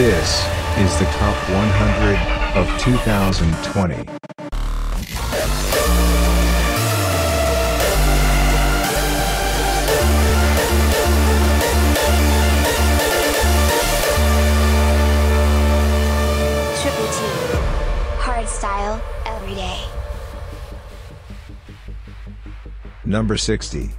This is the top 100 of 2020. Number 60.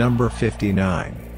Number 59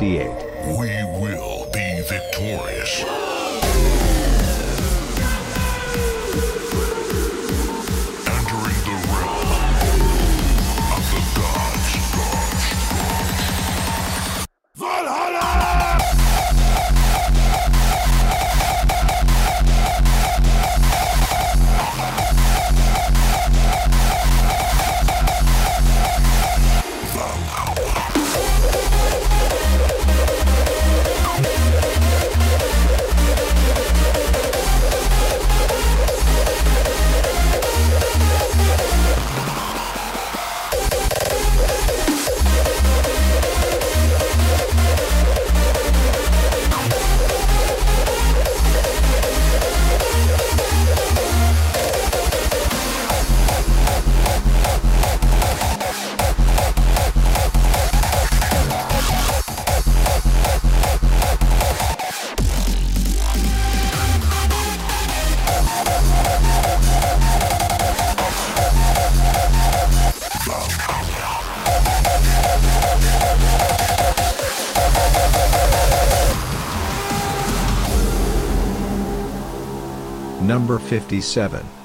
1968. 57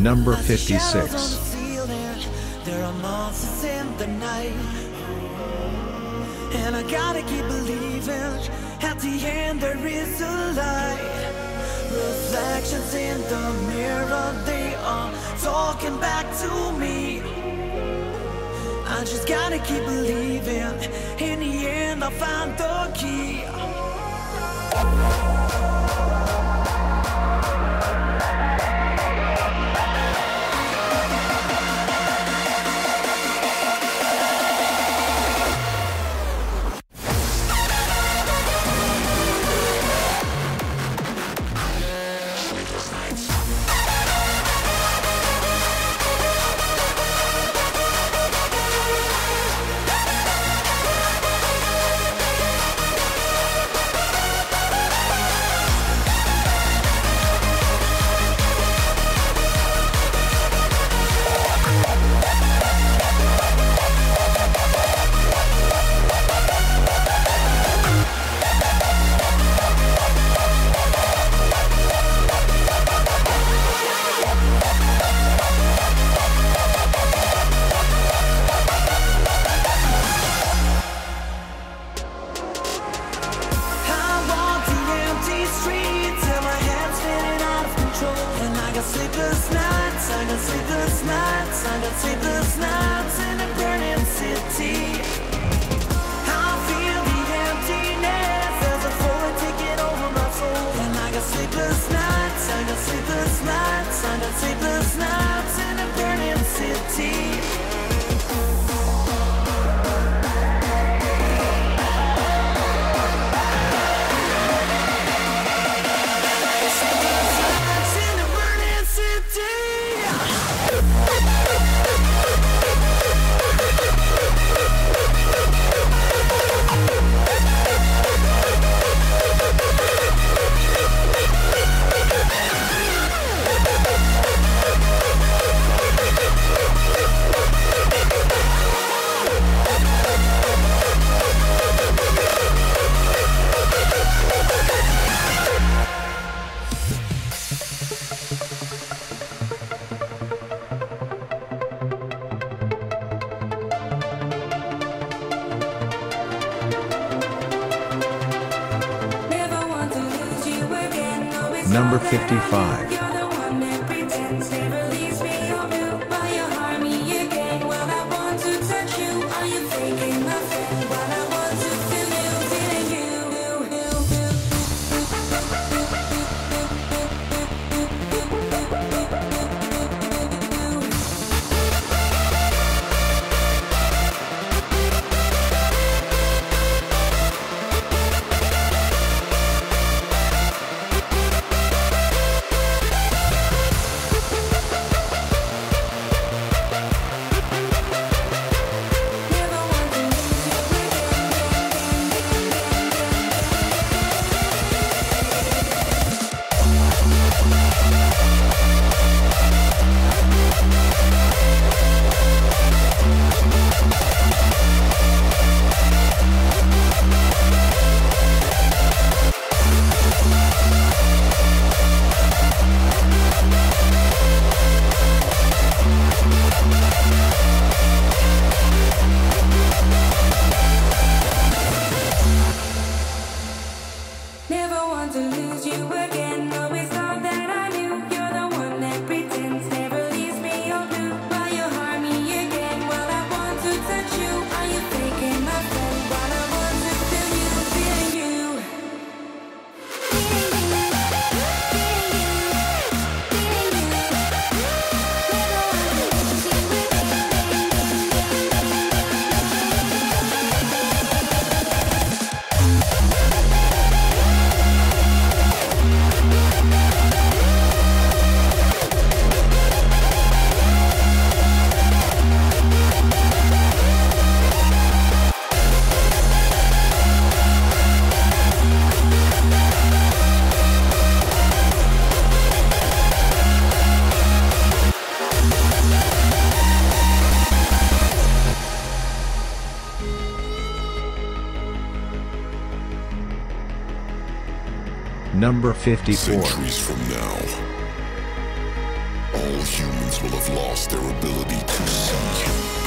Number 56. And I gotta keep believing at the end there is a light. Reflections in the mirror, they are talking back to me. I just gotta keep believing. In the end, I'll find the key. Number 55 number 54. Centuries from now, all humans will have lost their ability to see.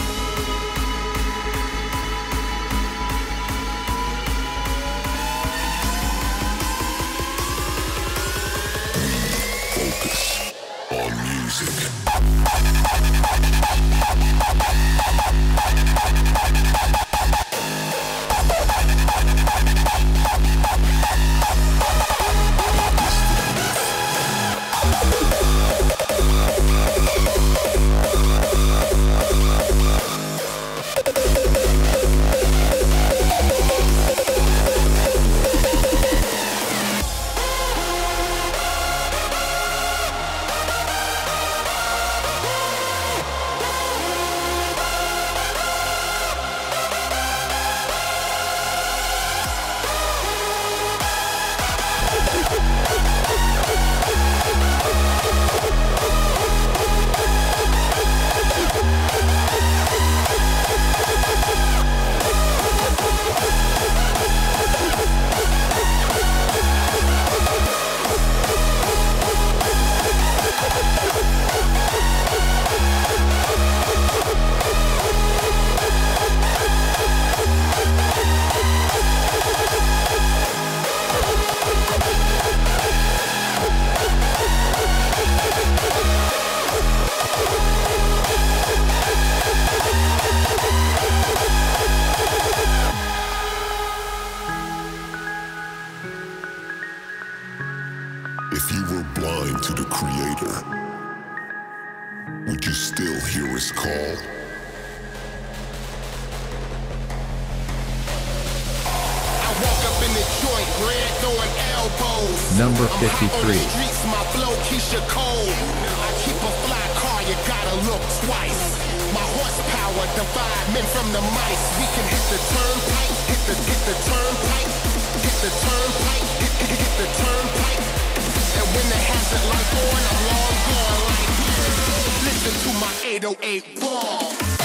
Number 53. My horsepower divide men from the mice. We can hit the turnpike, hit the hit the turnpike, hit the turnpike, hit, hit, hit the turnpike. And when the hazard light on, I'm long gone like. Listen to my 808 ball.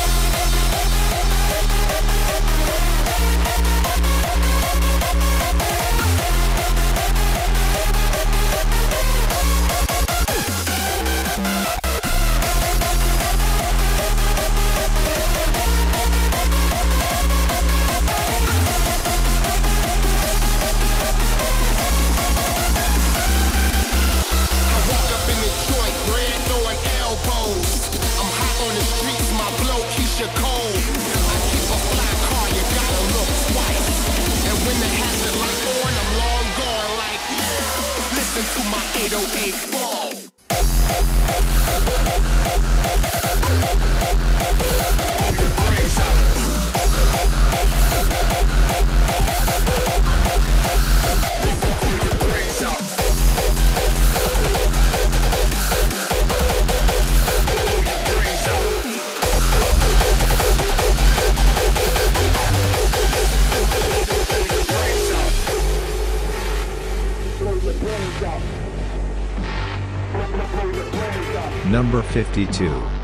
your cold. I keep a fly car, you gotta look twice. And when the hazard light on, I'm long gone like, listen to my 808 ball. Number 52.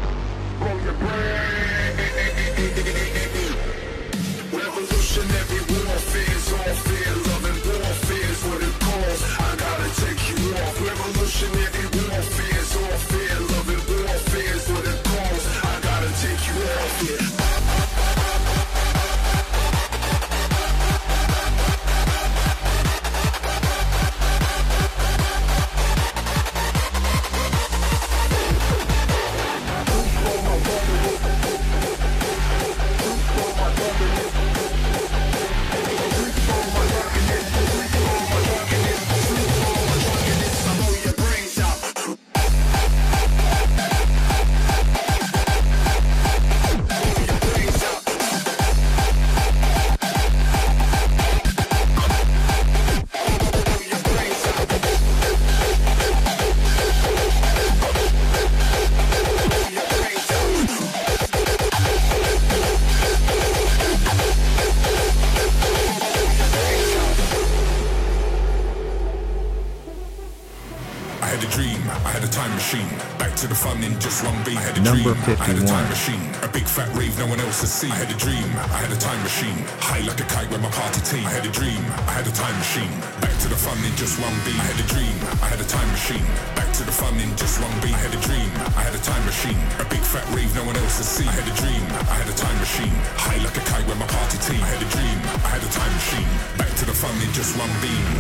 I had a dream, I had a time machine. Back to the fun in just one beat. I had a Number dream, I had a 51. time machine. A big fat rave no one else has seen. I had a dream, I had a time machine. High like a kite with my party team. I had a dream, I had a time machine. Back to the fun in just one beat. I had a dream, I had a time machine. Back to the fun in just one beat. I had a dream, I had a time machine. A big fat rave no one else has seen. I had a dream, I had a time machine. High like a kite with my party team. I had a dream, I had a time machine. Back to the fun in just one beam.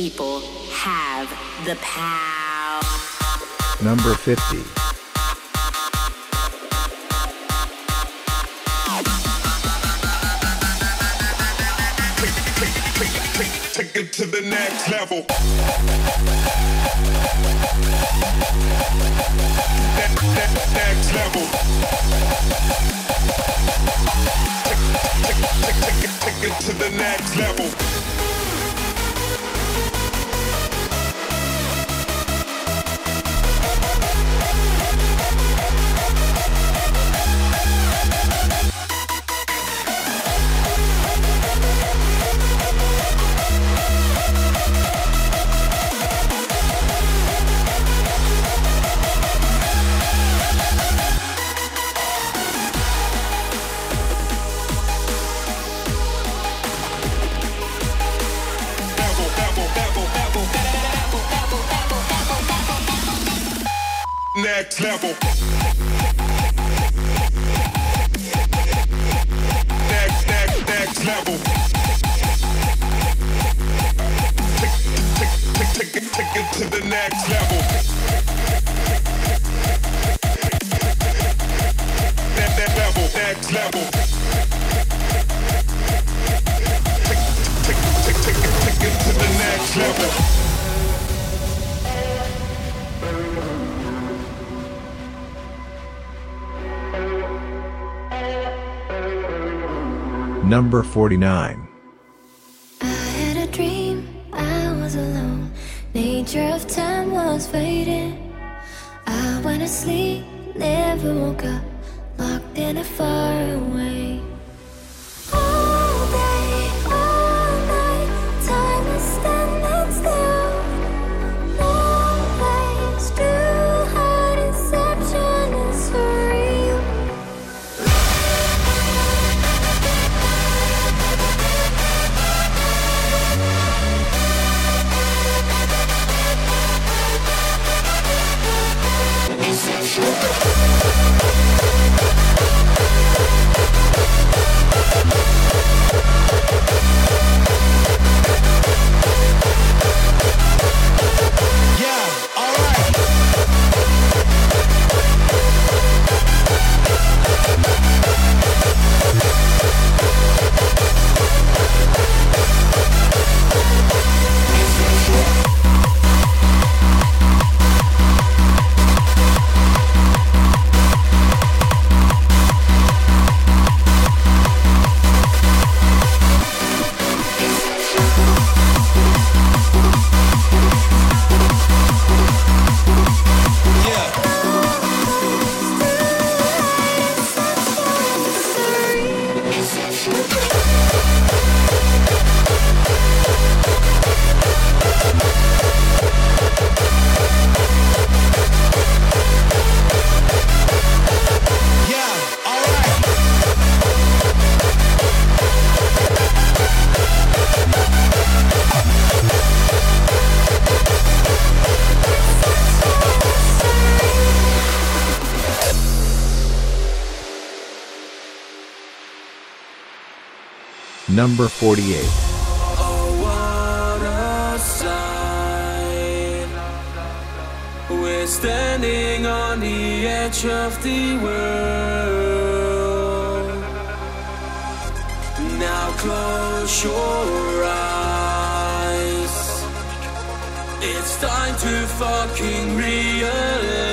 People, have the power. Number 50. Take it to the next level. Next, next, next level. Take, take, take, take it, take it to the next level. Level, Next level. Next, next, next level. Take, take, take, take take it to the next level. That, that level, next level. Take, take, take, take take it to the next level. Number 49. I had a dream, I was alone. Nature of time was fading. I went to sleep, never woke up, locked in a far away. Number 48. What a sight. We're standing on the edge of the world. Now close your eyes. It's time to fucking realize.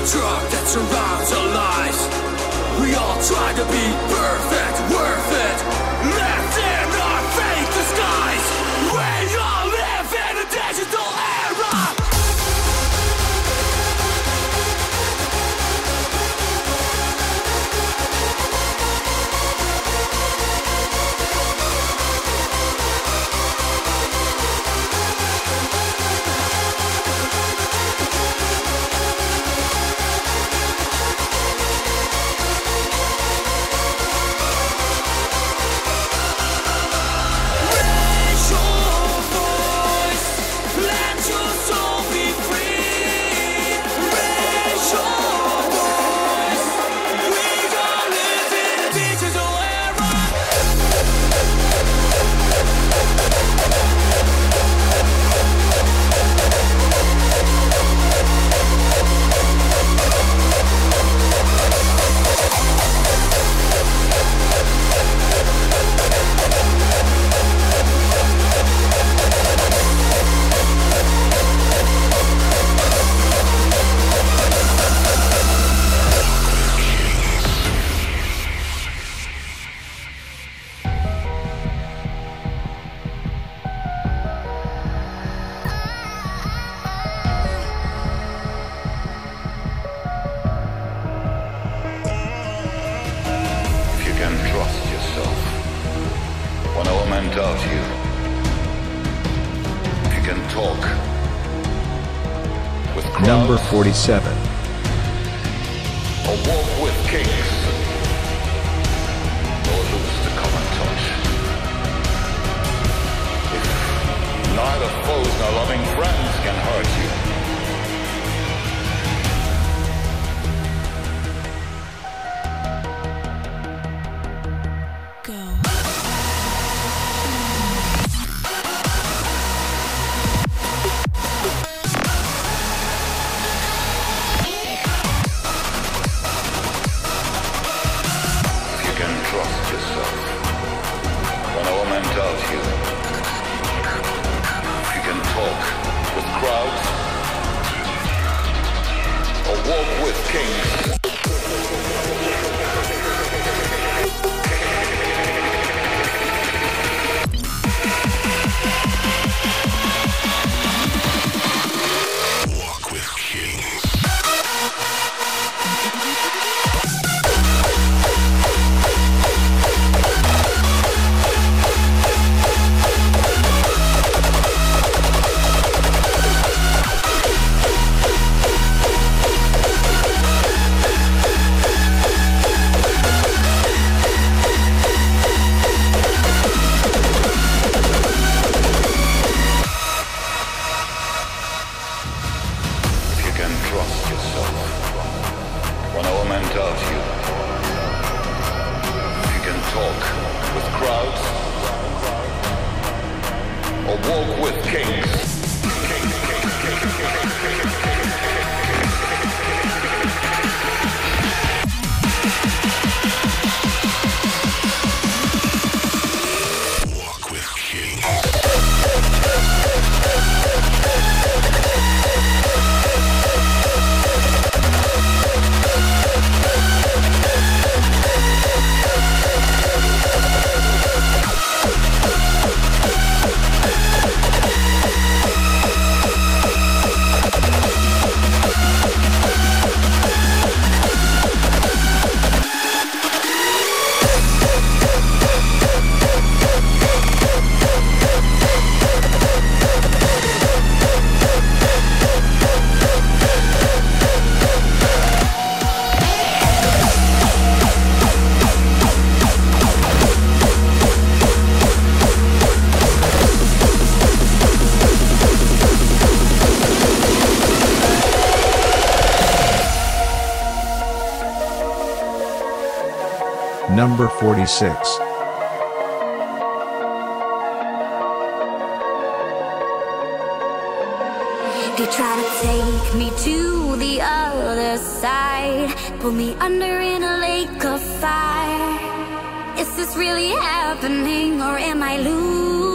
A drug that surrounds our lives. We all try to be perfect, worth it. 47. 46. They try to take me to the other side, pull me under in a lake of fire. Is this really happening, or am I losing?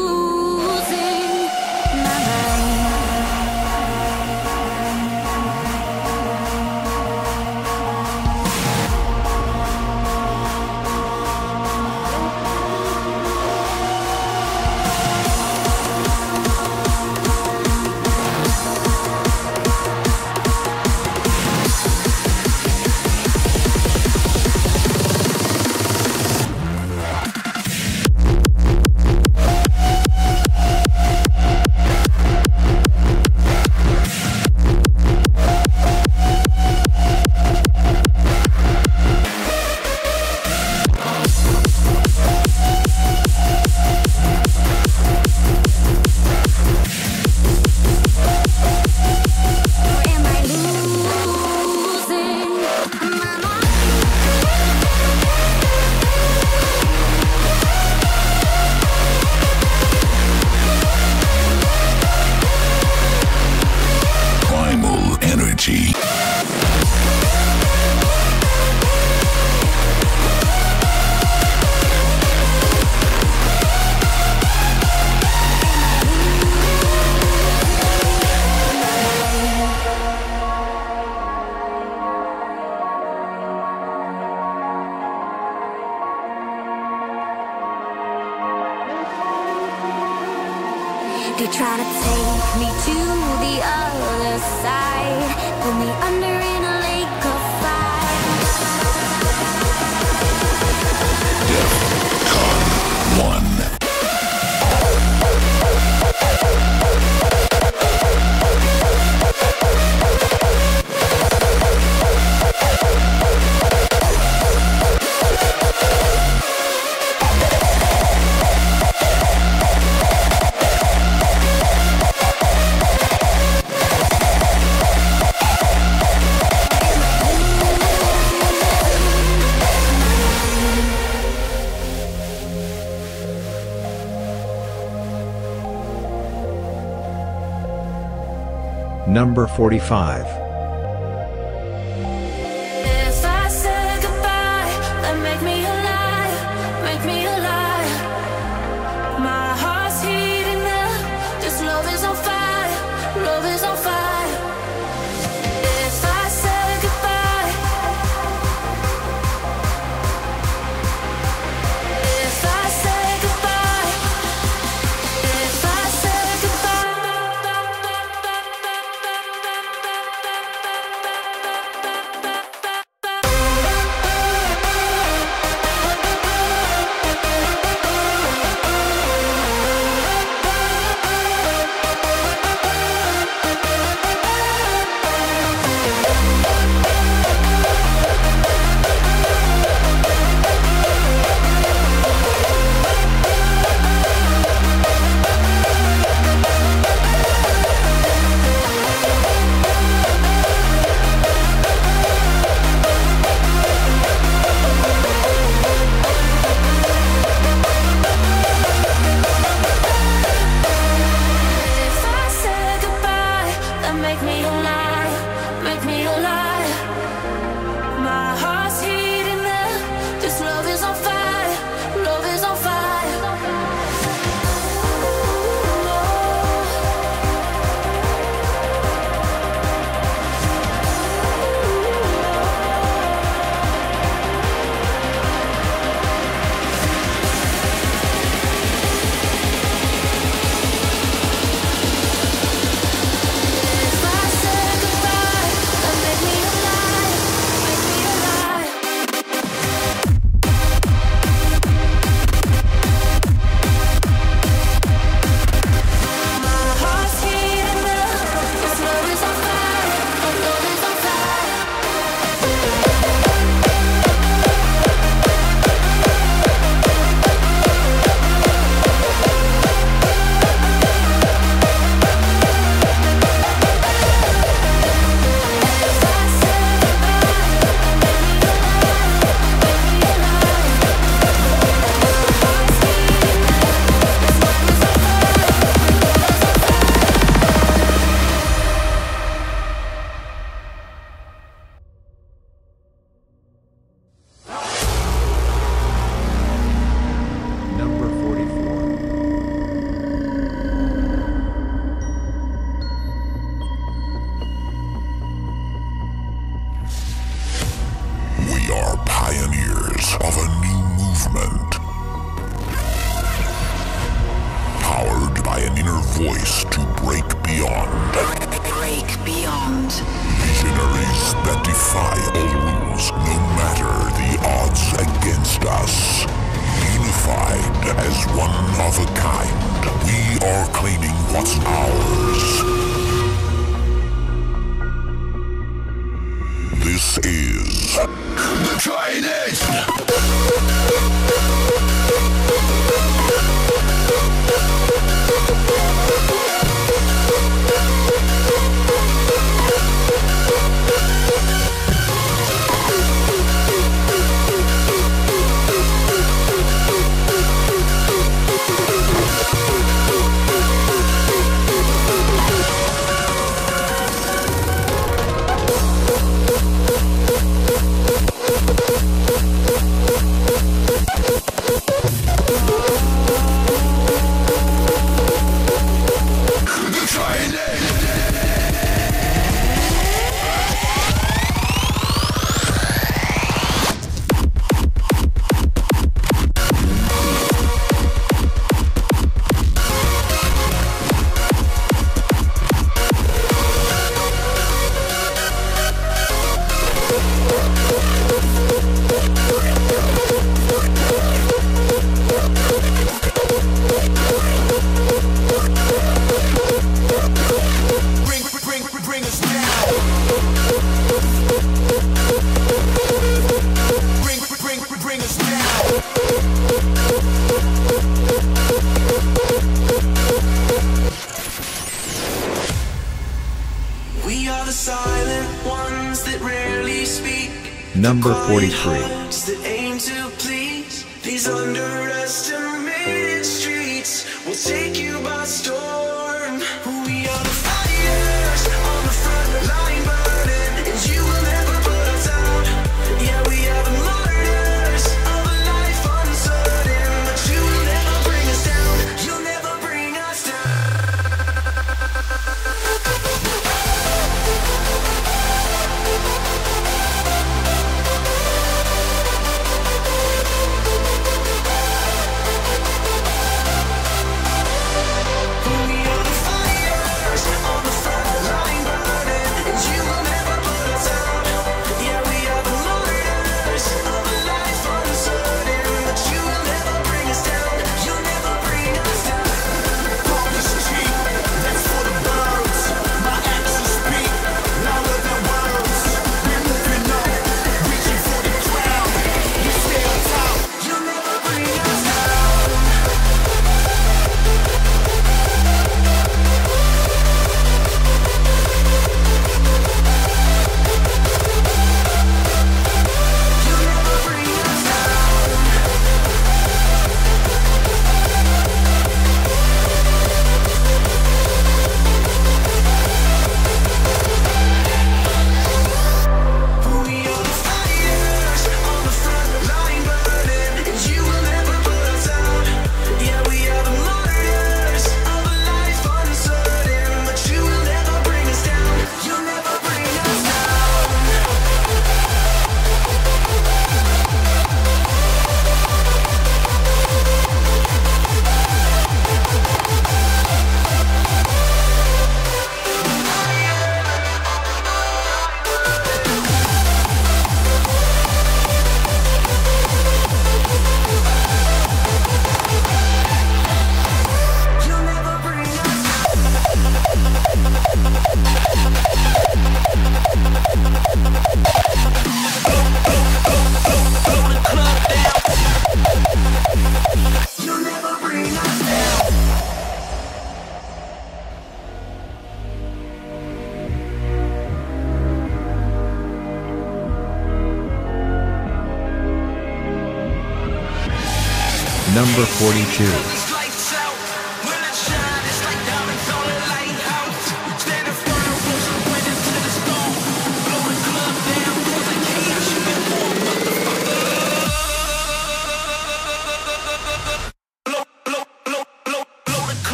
Number 45